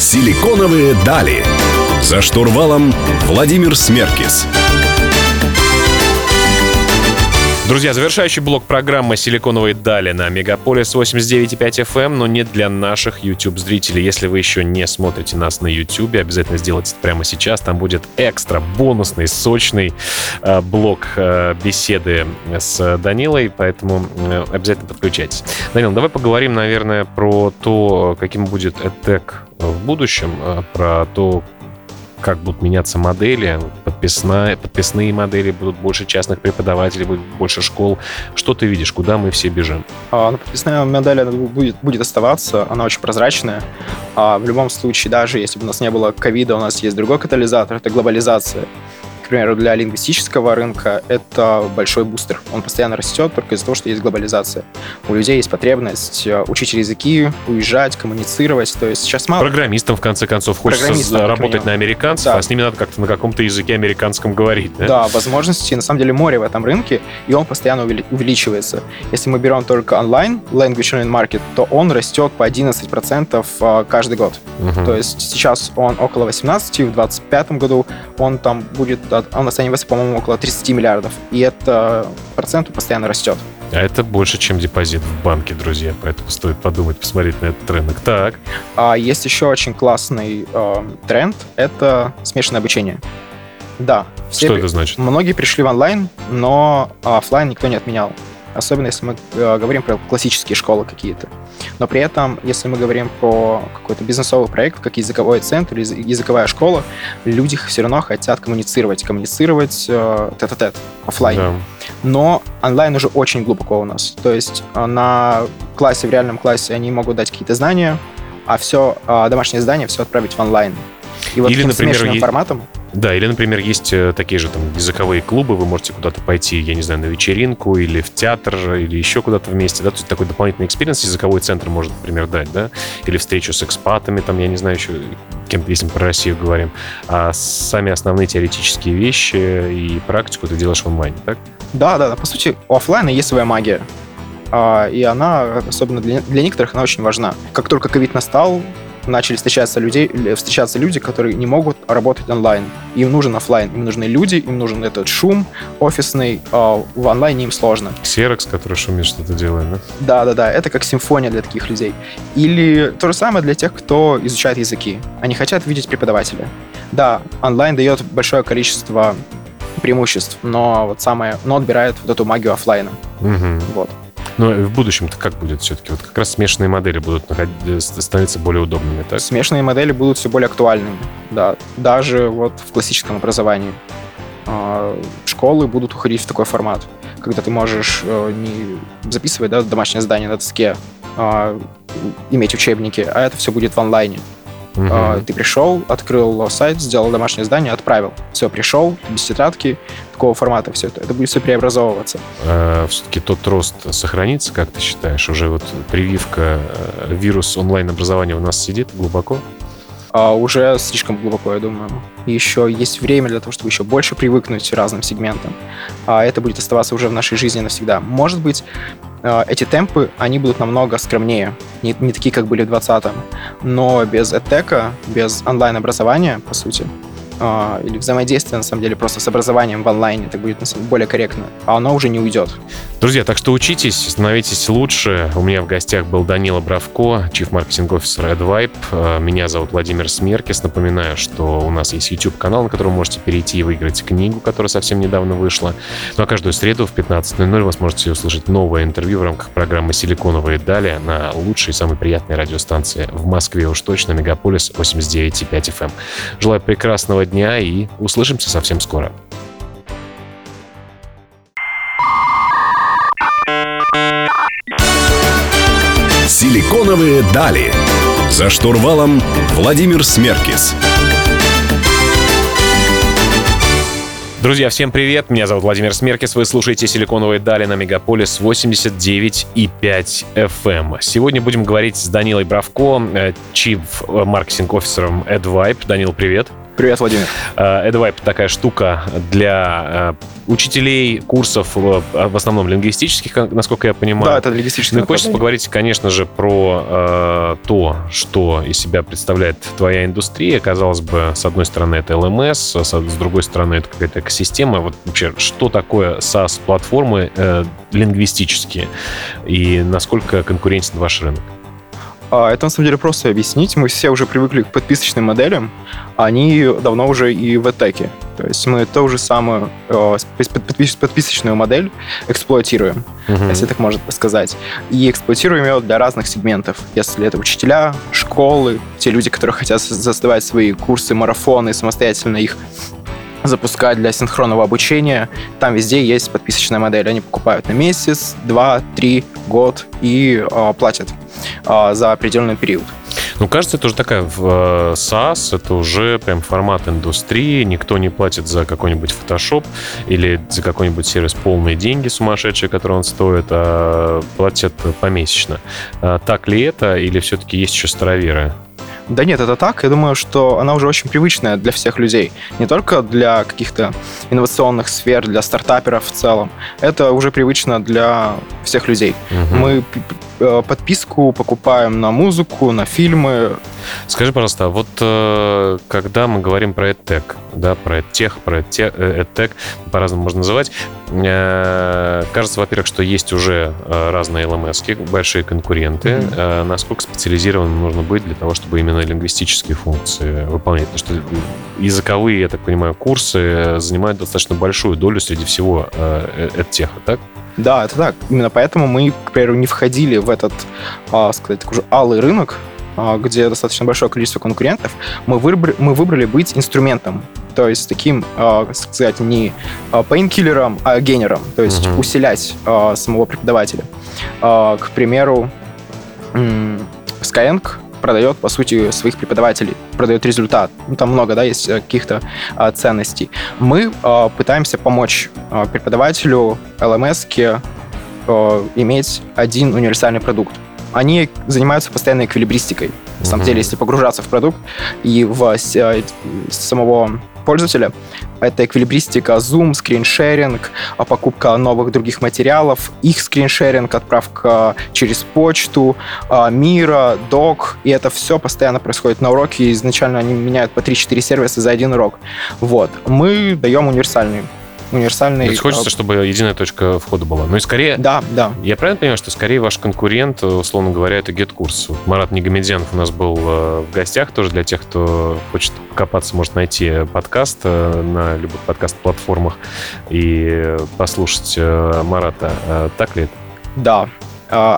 Силиконовые дали. За штурвалом Владимир Смеркис. Друзья, завершающий блок программы «Силиконовые дали» на Мегаполис 89.5 FM, но не для наших YouTube-зрителей. Если вы еще не смотрите нас на YouTube, обязательно сделайте это прямо сейчас. Там будет экстра, бонусный, сочный э, блок э, беседы с Данилой, поэтому э, обязательно подключайтесь. Данил, давай поговорим, наверное, про то, каким будет EdTech в будущем, э, про то, как будут меняться модели, подписная, подписные модели, будут больше частных преподавателей, будет больше школ. Что ты видишь, куда мы все бежим? А, ну, подписная модель она будет, будет оставаться, она очень прозрачная. А в любом случае, даже если бы у нас не было ковида, у нас есть другой катализатор, это глобализация примеру, для лингвистического рынка это большой бустер. Он постоянно растет только из-за того, что есть глобализация. У людей есть потребность э, учить языки, уезжать, коммуницировать. То есть сейчас мало... Программистам, в конце концов, хочется работать на американцев, да. а с ними надо как-то на каком-то языке американском говорить. Да? да, возможности на самом деле море в этом рынке, и он постоянно увеличивается. Если мы берем только онлайн Language Learning Market, то он растет по 11% э, каждый год. Угу. То есть сейчас он около 18, в 2025 году он там будет он оценивается, по-моему, около 30 миллиардов. И это процент постоянно растет. А это больше, чем депозит в банке, друзья. Поэтому стоит подумать, посмотреть на этот рынок. Так. А есть еще очень классный э, тренд. Это смешанное обучение. Да. Все Что это значит? Многие пришли в онлайн, но офлайн никто не отменял особенно если мы э, говорим про классические школы какие-то. Но при этом, если мы говорим про какой-то бизнесовый проект, как языковой центр, языковая школа, люди все равно хотят коммуницировать, коммуницировать э, тет-а-тет, офлайн. Да. Но онлайн уже очень глубоко у нас. То есть э, на классе, в реальном классе они могут дать какие-то знания, а все домашнее задание все отправить в онлайн. И вот Или, таким например, смешанным форматом да, или, например, есть э, такие же там языковые клубы, вы можете куда-то пойти, я не знаю, на вечеринку или в театр, или еще куда-то вместе, да, то есть такой дополнительный experience языковой центр может, например, дать, да, или встречу с экспатами, там, я не знаю, еще кем-то, если мы про Россию говорим, а сами основные теоретические вещи и практику ты делаешь в онлайне, так? Да, да, по сути, у офлайна есть своя магия. А, и она, особенно для, для некоторых, она очень важна. Как только ковид настал, начали встречаться, людей, встречаться люди, которые не могут работать онлайн. Им нужен офлайн, им нужны люди, им нужен этот шум офисный, а в онлайне им сложно. Ксерокс, который шумит, что-то делает, да? Да-да-да, это как симфония для таких людей. Или то же самое для тех, кто изучает языки. Они хотят видеть преподавателя. Да, онлайн дает большое количество преимуществ, но вот самое, но отбирает вот эту магию офлайна. Угу. Вот. Но в будущем-то как будет все-таки? Вот как раз смешанные модели будут становиться более удобными, так? Смешанные модели будут все более актуальными, да. Даже вот в классическом образовании а, школы будут уходить в такой формат, когда ты можешь э, не записывать да, домашнее задание на доске, а иметь учебники, а это все будет в онлайне. Угу. Ты пришел, открыл сайт, сделал домашнее задание, отправил. Все, пришел, без тетрадки, такого формата все это. Это будет все преобразовываться. А, все-таки тот рост сохранится, как ты считаешь? Уже вот прививка, э, вирус онлайн-образования у нас сидит глубоко? а, уже слишком глубоко, я думаю. Еще есть время для того, чтобы еще больше привыкнуть к разным сегментам. А это будет оставаться уже в нашей жизни навсегда. Может быть, эти темпы, они будут намного скромнее, не, не такие, как были в 20-м. Но без этека, без онлайн-образования, по сути, а, или взаимодействие, на самом деле, просто с образованием в онлайне, это будет более корректно, а оно уже не уйдет. Друзья, так что учитесь, становитесь лучше. У меня в гостях был Данила Бравко, Chief Marketing Officer AdVibe. А, меня зовут Владимир Смеркис. Напоминаю, что у нас есть YouTube-канал, на который можете перейти и выиграть книгу, которая совсем недавно вышла. Ну а каждую среду в 15.00 вы сможете услышать новое интервью в рамках программы «Силиконовые дали» на лучшей, самой приятной радиостанции в Москве уж точно, Мегаполис 89,5 FM. Эм. Желаю прекрасного дня и услышимся совсем скоро. Силиконовые дали. За штурвалом Владимир Смеркис. Друзья, всем привет! Меня зовут Владимир Смеркис. Вы слушаете «Силиконовые дали» на Мегаполис 89,5 FM. Сегодня будем говорить с Данилой Бравко, Marketing Officer AdVibe. Данил, привет! Привет, Владимир. AdVibe э, такая штука для э, учителей курсов, э, в основном лингвистических, насколько я понимаю. Да, это лингвистическое Ну, хочется поговорить, конечно же, про э, то, что из себя представляет твоя индустрия. Казалось бы, с одной стороны, это LMS, с, с другой стороны, это какая-то экосистема. Вот вообще, что такое SaaS-платформы э, лингвистические и насколько конкурентен ваш рынок? А, это на самом деле просто объяснить. Мы все уже привыкли к подписочным моделям. Они давно уже и в этеке. То есть мы ту же самую э, подписочную модель эксплуатируем, uh-huh. если так можно сказать. И эксплуатируем ее для разных сегментов. Если это учителя, школы, те люди, которые хотят создавать свои курсы, марафоны, самостоятельно их запускать для синхронного обучения. Там везде есть подписочная модель. Они покупают на месяц, два, три, год и э, платят за определенный период. Ну, кажется, это уже такая в э, SaaS, это уже прям формат индустрии. Никто не платит за какой-нибудь Photoshop или за какой-нибудь сервис полные деньги сумасшедшие, которые он стоит, а платят помесячно. А так ли это или все-таки есть еще староверы? Да нет, это так. Я думаю, что она уже очень привычная для всех людей. Не только для каких-то инновационных сфер, для стартаперов в целом. Это уже привычно для всех людей. Угу. Мы подписку покупаем на музыку, на фильмы. Скажи, пожалуйста, вот э, когда мы говорим про EdTech, да, про EdTech, про EdTech, по-разному можно называть, э, кажется, во-первых, что есть уже разные LMS, большие конкуренты. Mm-hmm. Насколько специализированным нужно быть для того, чтобы именно лингвистические функции выполнять? Потому что языковые, я так понимаю, курсы занимают достаточно большую долю среди всего EdTech, так? Да, это так. Именно поэтому мы, к примеру, не входили в этот, а, сказать, такой же алый рынок, а, где достаточно большое количество конкурентов. Мы выбрали, мы выбрали быть инструментом, то есть таким, а, сказать, не пейнкиллером, а генером, то есть uh-huh. усилять а, самого преподавателя. А, к примеру, Skyeng продает, по сути, своих преподавателей, продает результат. Ну, там много, да, есть э, каких-то а, ценностей. Мы а, пытаемся помочь а, преподавателю LMS а, иметь один универсальный продукт. Они занимаются постоянной эквилибристикой. На самом деле, если погружаться в продукт и в а, самого пользователя. Это эквилибристика, Zoom, скриншеринг, а покупка новых других материалов, их скриншеринг, отправка через почту, а, Мира, Док, и это все постоянно происходит на уроке. Изначально они меняют по 3-4 сервиса за один урок. Вот. Мы даем универсальный универсальный... То есть хочется, а, чтобы единая точка входа была. Ну и скорее... Да, да. Я правильно понимаю, что скорее ваш конкурент, условно говоря, это GetCourse. Марат Негомедянов у нас был э, в гостях тоже для тех, кто хочет покопаться, может найти подкаст э, на любых подкаст-платформах и послушать э, Марата. Так ли это? Да,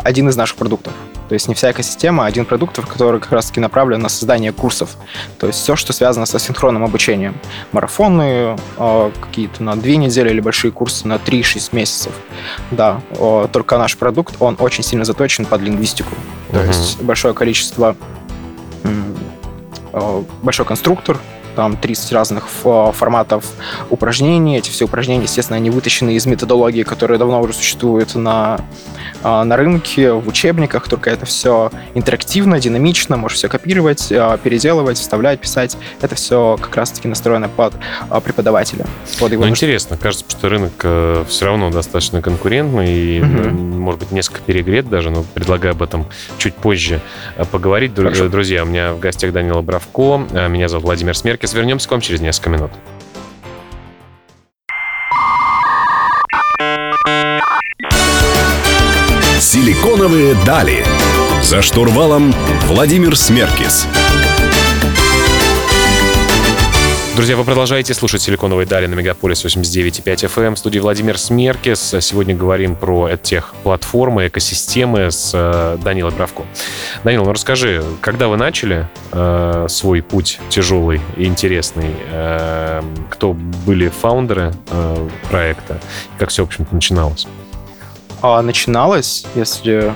один из наших продуктов. То есть не вся экосистема, а один продукт, который как раз-таки направлен на создание курсов. То есть все, что связано со синхронным обучением. Марафоны э, какие-то на две недели или большие курсы на 3-6 месяцев. Да, э, только наш продукт, он очень сильно заточен под лингвистику. То есть большое количество, э, большой конструктор, там 30 разных форматов упражнений. Эти все упражнения, естественно, они вытащены из методологии, которая давно уже существует на, а, на рынке, в учебниках, только это все интерактивно, динамично, можешь все копировать, а, переделывать, вставлять, писать. Это все как раз-таки настроено под преподавателя. Под его ну, интересно, кажется, что рынок э, все равно достаточно конкурентный и, угу. может быть, несколько перегрет даже, но предлагаю об этом чуть позже э, поговорить. Хорошо. Друзья, у меня в гостях Данила Бравко, меня зовут Владимир Смерк, Маркес. Вернемся к вам через несколько минут. Силиконовые дали. За штурвалом Владимир Смеркис. Друзья, вы продолжаете слушать «Силиконовые дали» на Мегаполис 89.5 FM. В студии Владимир Смеркис. Сегодня говорим про тех платформы, экосистемы с э, Данилой Бравко. Данил, ну расскажи, когда вы начали э, свой путь тяжелый и интересный? Э, кто были фаундеры э, проекта? Как все, в общем-то, начиналось? А, начиналось, если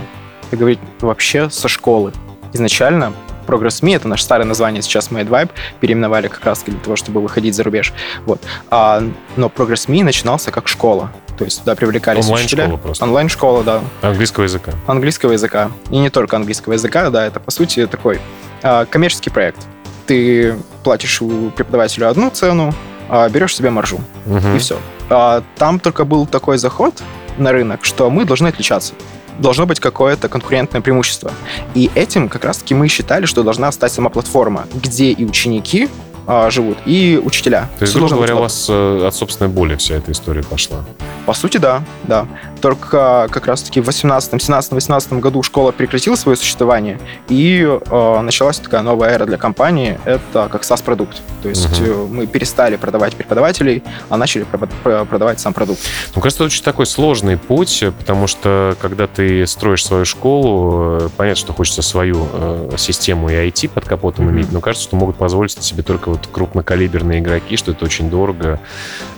говорить вообще, со школы. Изначально Progress.me, это наше старое название, сейчас Made Vibe, переименовали как раз для того, чтобы выходить за рубеж. Вот. А, но Progress.me начинался как школа. То есть туда привлекались Онлайн-школа просто. Онлайн-школа, да. Английского языка. Английского языка. И не только английского языка, да, это, по сути, такой а, коммерческий проект. Ты платишь преподавателю одну цену, а берешь себе маржу. Угу. И все. а, там только был такой заход на рынок, что мы должны отличаться должно быть какое-то конкурентное преимущество. И этим как раз-таки мы считали, что должна стать сама платформа, где и ученики а, живут, и учителя. То есть, грубо говоря, у вас э, от собственной боли вся эта история пошла? По сути, да, да. Только как раз-таки в 18, 17, 18 году школа прекратила свое существование, и э, началась такая новая эра для компании, это как SaaS-продукт. То есть угу. мы перестали продавать преподавателей, а начали продавать сам продукт. Ну, кажется, это очень такой сложный путь, потому что когда ты строишь свою школу, э, понятно, что хочется свою э, систему и IT под капотом mm иметь, но кажется, что могут позволить себе только вот крупнокалиберные игроки, что это очень дорого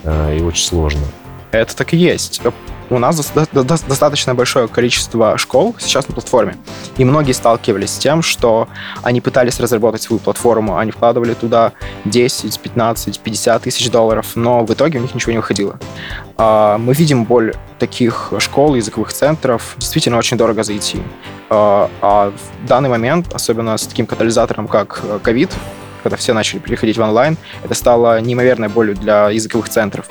э, и очень сложно. Это так и есть. У нас достаточно большое количество школ сейчас на платформе. И многие сталкивались с тем, что они пытались разработать свою платформу, они вкладывали туда 10, 15, 50 тысяч долларов, но в итоге у них ничего не выходило. А, мы видим боль таких школ, языковых центров. Действительно очень дорого зайти. А, а в данный момент, особенно с таким катализатором, как ковид, когда все начали переходить в онлайн, это стало неимоверной болью для языковых центров.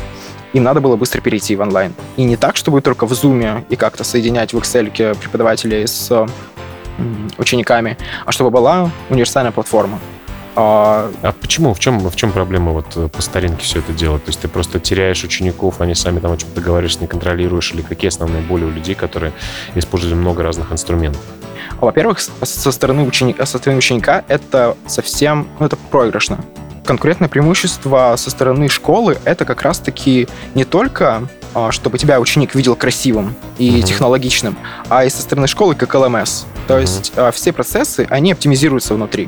Им надо было быстро перейти в онлайн. И не так, чтобы только в Zoom и как-то соединять в Excel преподавателей с учениками, а чтобы была универсальная платформа. А, а почему? В чем, в чем проблема вот э, по старинке все это делать? То есть ты просто теряешь учеников, они сами там о чем-то говоришь, не контролируешь, или какие основные боли у людей, которые используют много разных инструментов? Во-первых, со стороны ученика, со стороны ученика это совсем, ну, это проигрышно. Конкурентное преимущество со стороны школы это как раз-таки не только а, чтобы тебя ученик видел красивым и uh-huh. технологичным, а и со стороны школы как LMS. То uh-huh. есть а, все процессы, они оптимизируются внутри.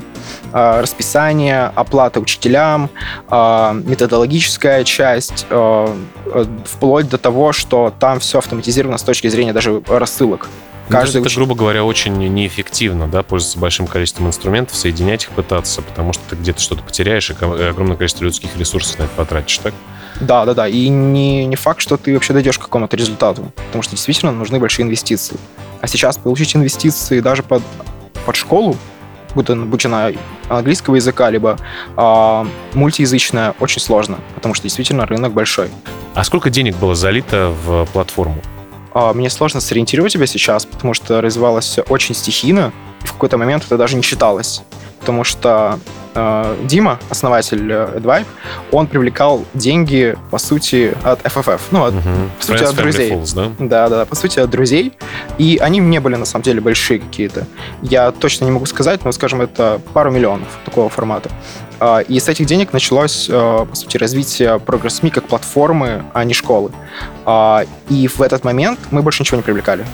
А, расписание, оплата учителям, методологическая часть, вплоть до того, что там все автоматизировано с точки зрения даже рассылок. Каждый это, грубо говоря, очень неэффективно, да, пользоваться большим количеством инструментов, соединять их пытаться, потому что ты где-то что-то потеряешь, и огромное количество людских ресурсов на это потратишь, так? Да, да, да. И не, не факт, что ты вообще дойдешь к какому-то результату, потому что действительно нужны большие инвестиции. А сейчас получить инвестиции даже под, под школу, будь, будь она английского языка, либо а, мультиязычная, очень сложно, потому что действительно рынок большой. А сколько денег было залито в платформу? А, мне сложно сориентировать тебя сейчас, потому что развивалось все очень стихийно, и в какой-то момент это даже не считалось. Потому что э, Дима, основатель э, AdVibe, он привлекал деньги, по сути, от FFF. Ну, от, угу. по сути, Friends от друзей. Fools, да? да, да, по сути, от друзей. И они не были, на самом деле, большие какие-то. Я точно не могу сказать, но, скажем, это пару миллионов такого формата. А, и с этих денег началось, э, по сути, развитие Progress.me как платформы, а не школы. А, и в этот момент мы больше ничего не привлекали.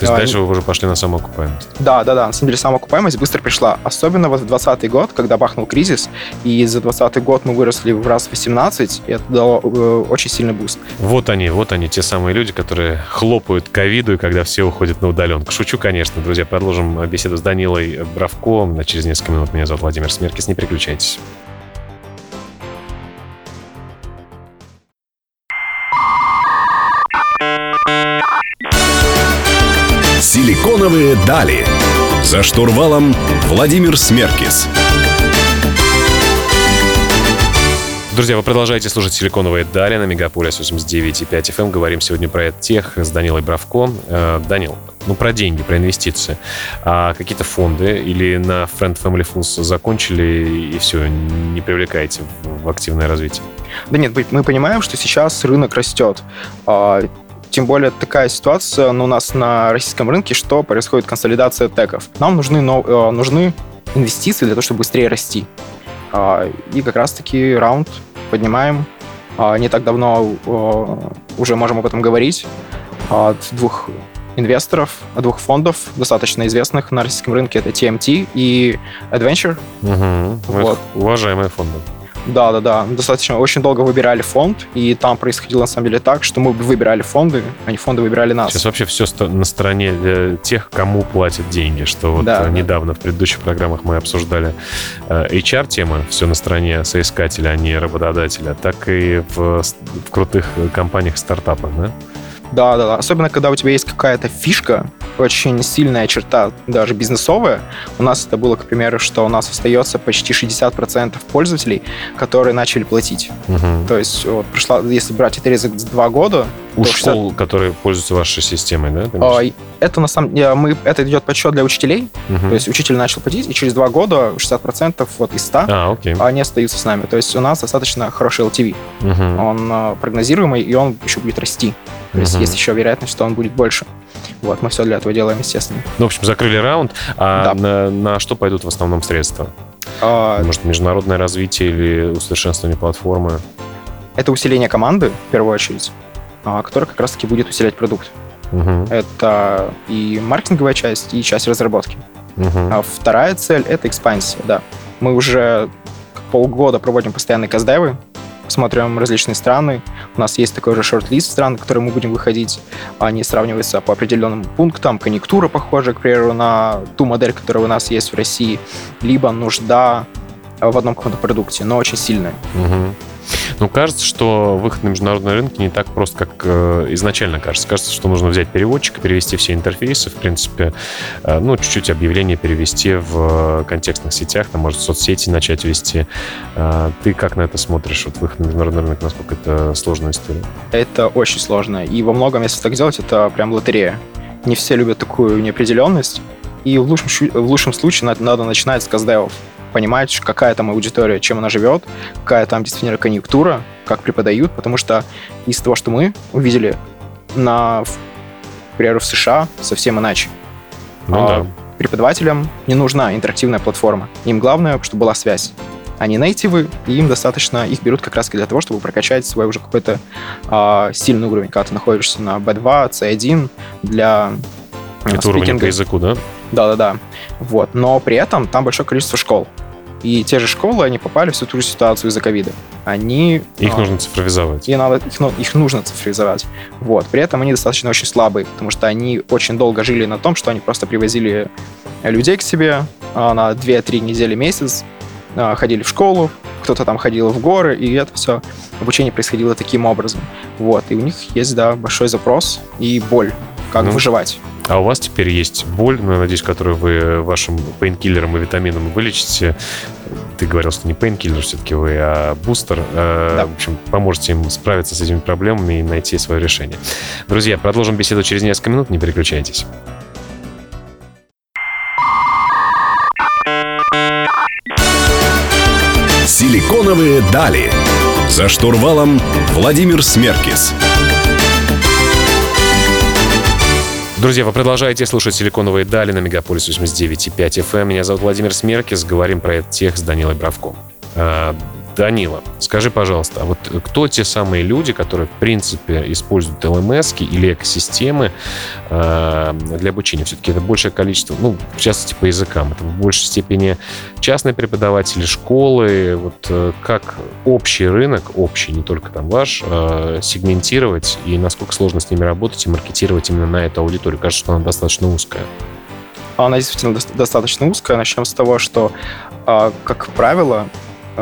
То есть а, дальше вы уже пошли на самоокупаемость? Да, да, да. На самом деле самоокупаемость быстро пришла. Особенно вот в 2020 год, когда бахнул кризис, и за 2020 год мы выросли в раз 18, и это дало э, очень сильный boost. Вот они, вот они, те самые люди, которые хлопают ковиду, и когда все уходят на удаленку. Шучу, конечно, друзья. Продолжим беседу с Данилой Бравко. Через несколько минут меня зовут Владимир Смеркис. Не переключайтесь. Силиконовые дали. За штурвалом Владимир Смеркис. Друзья, вы продолжаете слушать «Силиконовые дали» на Мегаполис 89.5 FM. Эм. Говорим сегодня про тех с Данилой Бравко. Э, Данил, ну про деньги, про инвестиции. А какие-то фонды или на Friend Family Fools закончили и все, не привлекаете в активное развитие? Да нет, мы понимаем, что сейчас рынок растет. Тем более такая ситуация ну, у нас на российском рынке, что происходит консолидация теков. Нам нужны, э, нужны инвестиции для того, чтобы быстрее расти. А, и как раз-таки раунд поднимаем. А, не так давно э, уже можем об этом говорить. От двух инвесторов, двух фондов, достаточно известных на российском рынке. Это TMT и Adventure. Угу. Вот. Уважаемые фонды. Да, да, да. Достаточно очень долго выбирали фонд, и там происходило на самом деле так, что мы выбирали фонды, а не фонды выбирали нас. Сейчас вообще все на стороне э, тех, кому платят деньги, что вот да, недавно да. в предыдущих программах мы обсуждали э, HR-тема, все на стороне соискателя, а не работодателя, так и в, в крутых компаниях стартапах, да? Да, да, да. Особенно, когда у тебя есть какая-то фишка, очень сильная черта, даже бизнесовая. У нас это было, к примеру, что у нас остается почти 60% пользователей, которые начали платить. Мгм. То есть вот, прошла, если брать отрезок два года, У 60 школ, которые пользуются вашей системой, да? а, это на самом деле мы это идет подсчет для учителей. Мгм. То есть учитель начал платить, и через два года 60% вот из 100 А, окей. они остаются с нами. То есть у нас достаточно хороший LTV. Мгм. Он э, прогнозируемый, и он еще будет расти. То есть Мгм. есть еще вероятность, что он будет больше. Вот, мы все для этого делаем, естественно. Ну, в общем, закрыли раунд. А Да. на, на что пойдут в основном средства? А, Может, международное развитие или усовершенствование платформы? Это усиление команды, в первую очередь, а, которая как раз-таки будет усилять продукт. Мгм. Это и маркетинговая часть, и часть разработки. Мгм. А вторая цель — это экспансия, да. Мы уже полгода проводим постоянные каздевы, смотрим различные страны. У нас есть такой же шорт-лист стран, в которые мы будем выходить. Они сравниваются по определенным пунктам. Конъюнктура похожа, к примеру, на ту модель, которая у нас есть в России. Либо нужда в одном каком-то продукте, но очень сильная. Мгм. Ну, кажется, что выход на международные рынки не так просто, как э, изначально кажется. Кажется, что нужно взять переводчика, перевести все интерфейсы, в принципе, э, ну, чуть-чуть объявление перевести в э, контекстных сетях, там, может, соцсети начать вести. Э, ты как на это смотришь, вот выход на международный рынок, насколько это сложная история? Это очень сложно. И во многом, если так делать, это прям лотерея. Не все любят такую неопределенность. И в лучшем, в лучшем случае надо, надо начинать с каздевов. Понимать, какая там аудитория, чем она живет, какая там действительно конъюнктура, как преподают. Потому что из того, что мы увидели на, к примеру, в США, совсем иначе. Ну А, да. Преподавателям не нужна интерактивная платформа. Им главное, чтобы была связь. Они нейтивы, и им достаточно, их берут как раз для того, чтобы прокачать свой уже какой-то а, сильный уровень, когда ты находишься на B2, C1 для Это уровень по языку, да? Да-да-да. Вот. Но при этом там большое количество школ. И те же школы, они попали в всю ту же ситуацию из-за ковида. Они... Их а, нужно цифровизовать. и надо, их, ну- их нужно цифровизовать. Вот. При этом они достаточно очень слабые, потому что они очень долго жили на том, что они просто привозили людей к себе а, на 2-3 недели, месяц, а, ходили в школу, кто-то там ходил в горы, и это все обучение происходило таким образом. Вот. И у них есть, да, большой запрос и боль, как Ну, выживать. А у вас теперь есть боль, ну, я надеюсь, которую вы вашим пейнкиллером и витамином вылечите. Ты говорил, что не painkiller все-таки вы, а бустер. Э, Да. В общем, поможете им справиться с этими проблемами и найти свое решение. Друзья, продолжим беседу через несколько минут, не переключайтесь. Силиконовые дали. За штурвалом Владимир Смеркис. Друзья, вы продолжаете слушать «Силиконовые дали» на Мегаполис 89.5 FM. Меня зовут Владимир Смеркис. Говорим про тех с Данилой Бравко. Данила, скажи, пожалуйста, а вот кто те самые люди, которые, в принципе, используют ЛМС или экосистемы а, для обучения? Все-таки это большее количество, ну, в частности, по языкам. Это в большей степени частные преподаватели, школы. Вот э, как общий рынок, общий, не только там ваш, э, сегментировать и насколько сложно с ними работать и маркетировать именно на эту аудиторию? Кажется, что она достаточно узкая. Она действительно дос- достаточно узкая. Начнем с того, что, а, как правило,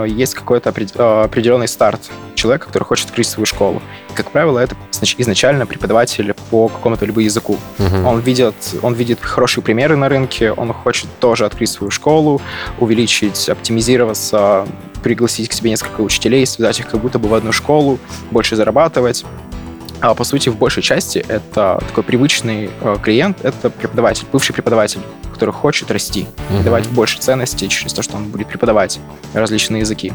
есть какой-то а, определенный старт человека, который хочет открыть свою школу. И, как правило, это знач- изначально преподаватель по какому-то либо языку. Мгм. Он видит, он видит хорошие примеры на рынке, он хочет тоже открыть свою школу, увеличить, оптимизироваться, пригласить к себе несколько учителей, связать их как будто бы в одну школу, больше зарабатывать. А по сути, в большей части это такой привычный э, клиент, это преподаватель, бывший преподаватель, который хочет расти, Мгм. давать больше ценности через то, что он будет преподавать различные языки.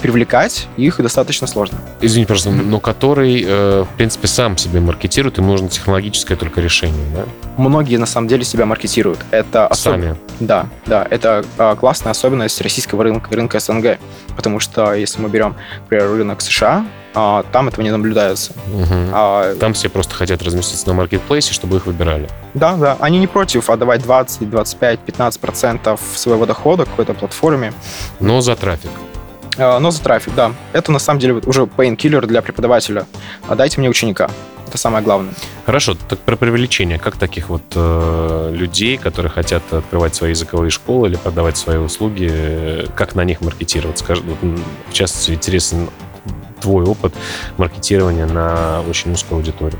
Привлекать их достаточно сложно. Извини, пожалуйста, но который, э, в принципе, сам себе маркетирует, ему нужно технологическое только решение, да? Многие на самом деле себя маркетируют. Это особ- Сами. Да, да, это а, классная особенность российского рынка, рынка СНГ, потому что если мы берем, например, рынок США, а, там этого не наблюдается. Мгм. А, Там все просто хотят разместиться на маркетплейсе, чтобы их выбирали. да, да, они не против отдавать 20, 25, 15 процентов своего дохода какой-то платформе, Но за трафик. А, но за трафик, да. Это на самом деле уже пейнкиллер для преподавателя. А дайте мне ученика. Это самое главное. Хорошо, так про привлечение. Как таких вот э, людей, которые хотят открывать свои языковые школы или продавать свои услуги, э, как на них маркетировать? Скажи, вот, в частности, интересен твой опыт маркетирования на очень узкую аудиторию.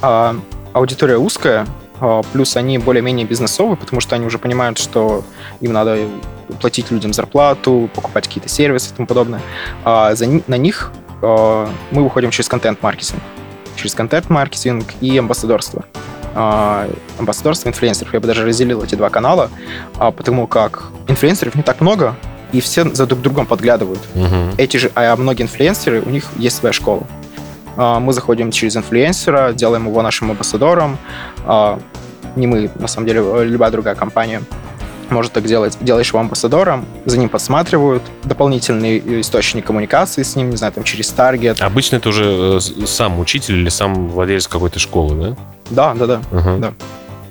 А, аудитория узкая, а, плюс они более-менее бизнесовые, потому что они уже понимают, что им надо платить людям зарплату, покупать какие-то сервисы и тому подобное. А за, на них а, мы выходим через контент-маркетинг. Через контент-маркетинг и амбассадорство. А, амбассадорство инфлюенсеров. Я бы даже разделил эти два канала, потому как инфлюенсеров не так много, и все за друг другом подглядывают. Угу. Эти же, а многие инфлюенсеры, у них есть своя школа. Мы заходим через инфлюенсера, делаем его нашим амбассадором. Не мы, на самом деле, любая другая компания может так делать. Делаешь его амбассадором, за ним подсматривают, дополнительный источник коммуникации с ним, не знаю, там через таргет. Обычно это уже э, сам учитель или сам владелец какой-то школы, да? Да, да, да. Uh-huh. да.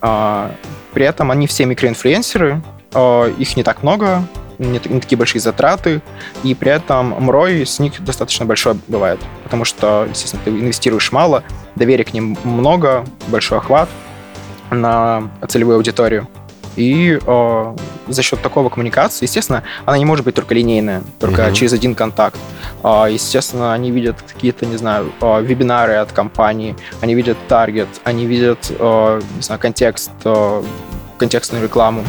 А, при этом они все микроинфлюенсеры, а, их не так много, не, не такие большие затраты, и при этом МРОЙ с них достаточно большой бывает, потому что, естественно, ты инвестируешь мало, доверия к ним много, большой охват на целевую аудиторию. И э, за счет такого коммуникации, естественно, она не может быть только линейная, только uh-huh. через один контакт. Э, естественно, они видят какие-то, не знаю, э, вебинары от компании, они видят таргет, они видят, э, не знаю, контекст, э, контекстную рекламу.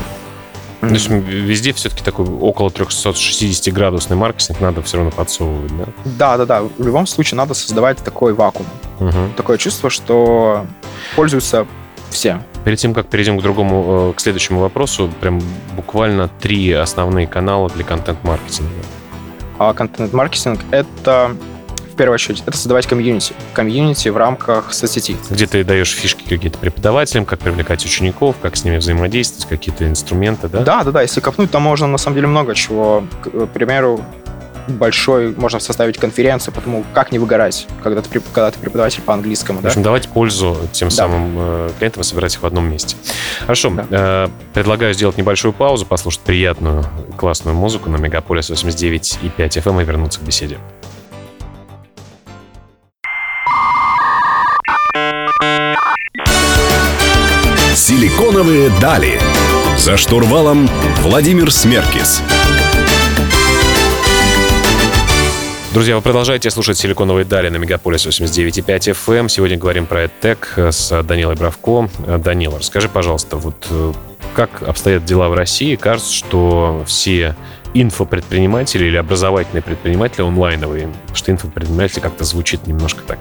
То есть везде все-таки такой около 360-градусный маркетинг надо все равно подсовывать, да? Да, да, да. В любом случае надо создавать такой вакуум. Угу. Такое чувство, что пользуются все. Перед тем, как перейдем к другому, э, к следующему вопросу, прям буквально три основные канала для контент-маркетинга. А контент-маркетинг — это в первую очередь, это создавать комьюнити. Комьюнити в рамках соцсети. Где ты даешь фишки какие-то преподавателям, как привлекать учеников, как с ними взаимодействовать, какие-то инструменты, да? Да, да, да. Если копнуть, там можно на самом деле много чего. К э, примеру, большой, можно составить конференцию, потому как не выгорать, когда ты, когда ты преподаватель по английскому. В общем, да? давать пользу тем да. самым э, клиентам и собирать их в одном месте. Хорошо, да. э, предлагаю сделать небольшую паузу, послушать приятную, классную музыку на Мегаполис 89 и 5 FM эм и вернуться к беседе. Силиконовые дали. За штурвалом Владимир Смеркис. Друзья, вы продолжаете слушать «Силиконовые дали» на Мегаполис 89.5 FM. Эм. Сегодня говорим про EdTech с Данилой Бравко. Данила, расскажи, пожалуйста, вот э, как обстоят дела в России? Кажется, что все инфопредприниматели или образовательные предприниматели онлайновые, потому что инфопредприниматель как-то звучит немножко так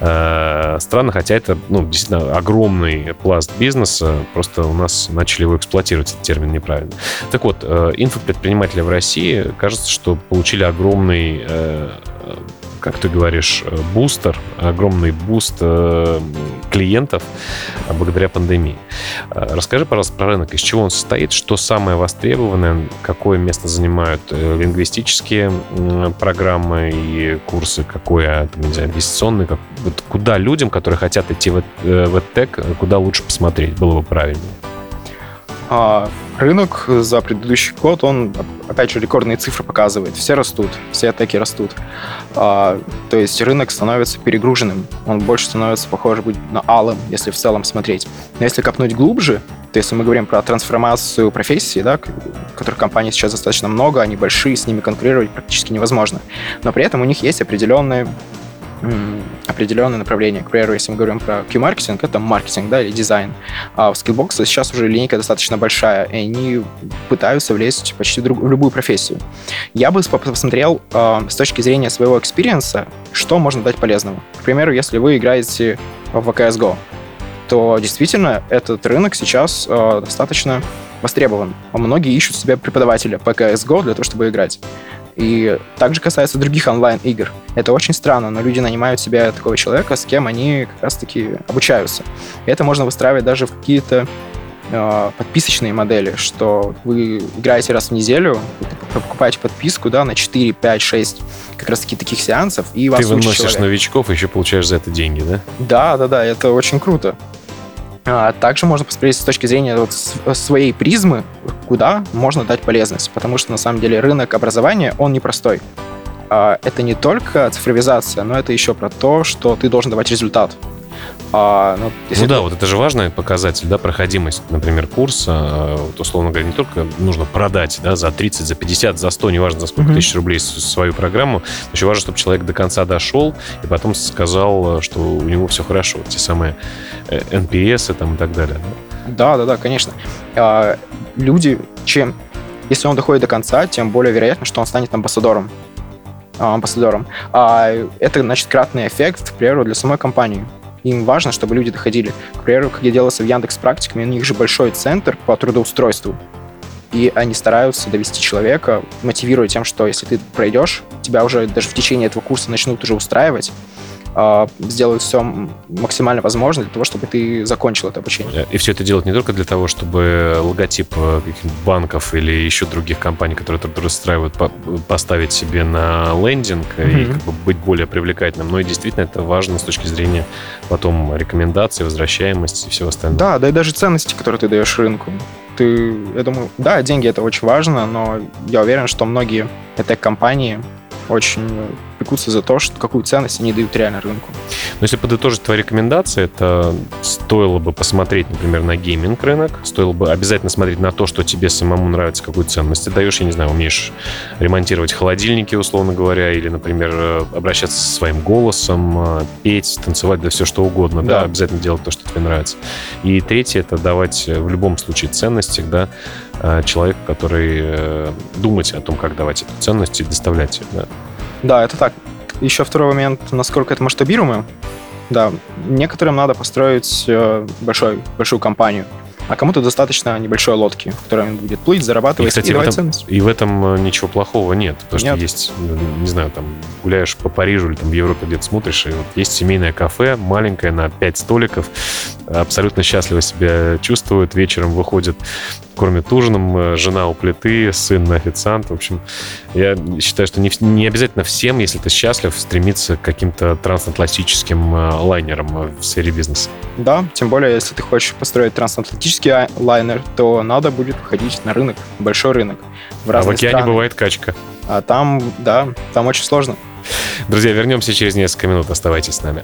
э, странно, хотя это ну, действительно огромный пласт бизнеса, просто у нас начали его эксплуатировать, этот термин неправильно. Так вот, э, инфопредприниматели в России, кажется, что получили огромный э, как ты говоришь, э, бустер, огромный boost э, клиентов э, благодаря пандемии. Расскажи, пожалуйста, про рынок. Из чего он состоит? Что самое востребованное? Какое место занимают лингвистические программы и курсы? Какое, там, не знаю, инвестиционные? Как, вот куда людям, которые хотят идти в, в EdTech, куда лучше посмотреть? Было бы правильнее. А, рынок за предыдущий год, он, опять же, рекордные цифры показывает. Все растут, все атаки растут. А, то есть рынок становится перегруженным. Он больше становится похож быть на алым, если в целом смотреть. Но если копнуть глубже, то если мы говорим про трансформацию профессии, да, которых компаний сейчас достаточно много, они большие, с ними конкурировать практически невозможно. Но при этом у них есть определенные определенное направление. К примеру, если мы говорим про Q-маркетинг, это маркетинг, да, или дизайн. А в Skillbox сейчас уже линейка достаточно большая, и они пытаются влезть почти друг, в любую профессию. Я бы посмотрел э, с точки зрения своего experience а, что можно дать полезного. К примеру, если вы играете в CSGO, то действительно этот рынок сейчас э, достаточно востребован. Многие ищут себе преподавателя по CSGO для того, чтобы играть. И также касается других онлайн-игр. Это очень странно, но люди нанимают себе такого человека, с кем они как раз-таки обучаются. И это можно выстраивать даже в какие-то э, подписочные модели, что вы играете раз в неделю, покупаете подписку да, на 4, 5, 6 как раз-таки таких сеансов, и вас Ты выносишь человек. новичков и еще получаешь за это деньги, да? Да, да, да, это очень круто. А также можно посмотреть с точки зрения вот своей призмы, куда можно дать полезность, потому что на самом деле рынок образования, он непростой. А это не только цифровизация, но это еще про то, что ты должен давать результат. А, ну, Ну да, ты- вот это же важный показатель, да, проходимость, например, курса. э, Вот, условно говоря, не только нужно продать, да, за 30, за 50, за 100, неважно, за сколько Мгм. тысяч рублей свою программу, еще важно, чтобы человек до конца дошел и потом сказал, э, что у него все хорошо. Те самые э, NPS и там и так далее. да. Да, да, да, конечно. А, люди, чем, если он доходит до конца, тем более вероятно, что он станет амбассадором. А, амбассадором. А это, значит, кратный эффект, к примеру, для самой компании. Им важно, чтобы люди доходили. К примеру, как я делался в Яндекс практиками, у них же большой центр по трудоустройству. И они стараются довести человека, мотивируя тем, что если ты пройдешь, тебя уже даже в течение этого курса начнут уже устраивать, а, сделают все максимально возможно для того, чтобы ты закончил это обучение. И все это делать не только для того, чтобы логотип э, каких-нибудь банков или еще других компаний, которые трудоустраивают, по- поставить себе на лендинг и Мгм. как бы быть более привлекательным, но и действительно это важно с точки зрения потом рекомендаций, возвращаемости и всего остального. Да, да и даже ценности, которые ты даешь рынку. Ты, я думаю, да, деньги это очень важно, но я уверен, что многие этой компании очень пекутся за то, что какую ценность они дают реально рынку. Но если подытожить твои рекомендации, это стоило бы посмотреть, например, на гейминг рынок, стоило бы обязательно смотреть на то, что тебе самому нравится, какую ценность ты даешь. Я не знаю, умеешь ремонтировать холодильники, условно говоря, или, например, э, обращаться со своим голосом, э, петь, танцевать, да все что угодно, да, Да. обязательно делать то, что тебе нравится. И третье, это давать э, в любом случае ценности, да, человеку, который думать о том, как давать эту ценность и доставлять ее, да. Да, это так. Еще второй момент, насколько это масштабируемо. Да, некоторым надо построить э, большой, большую компанию, а кому-то достаточно небольшой лодки, в которой он будет плыть, зарабатывать И, кстати, и в этом- ценность. И в этом э, ничего плохого нет. Потому что Нет. есть, э, не знаю, там гуляешь по Парижу или там в Европе где-то смотришь, и вот есть семейное кафе, маленькое, на 5 столиков, абсолютно счастливо себя чувствуют, вечером выходит, кормят ужином, э, жена у плиты, сын официант. В общем, я считаю, что не, не обязательно всем, если ты счастлив, стремиться к каким-то трансатлантическим э, лайнерам э, в сфере бизнеса. Да, тем более, если ты хочешь построить трансатлантический ай- лайнер, то надо будет выходить на рынок, большой рынок. В А в океане страны. бывает качка. А там, да, там очень сложно. Друзья, вернемся через несколько минут. Оставайтесь с нами.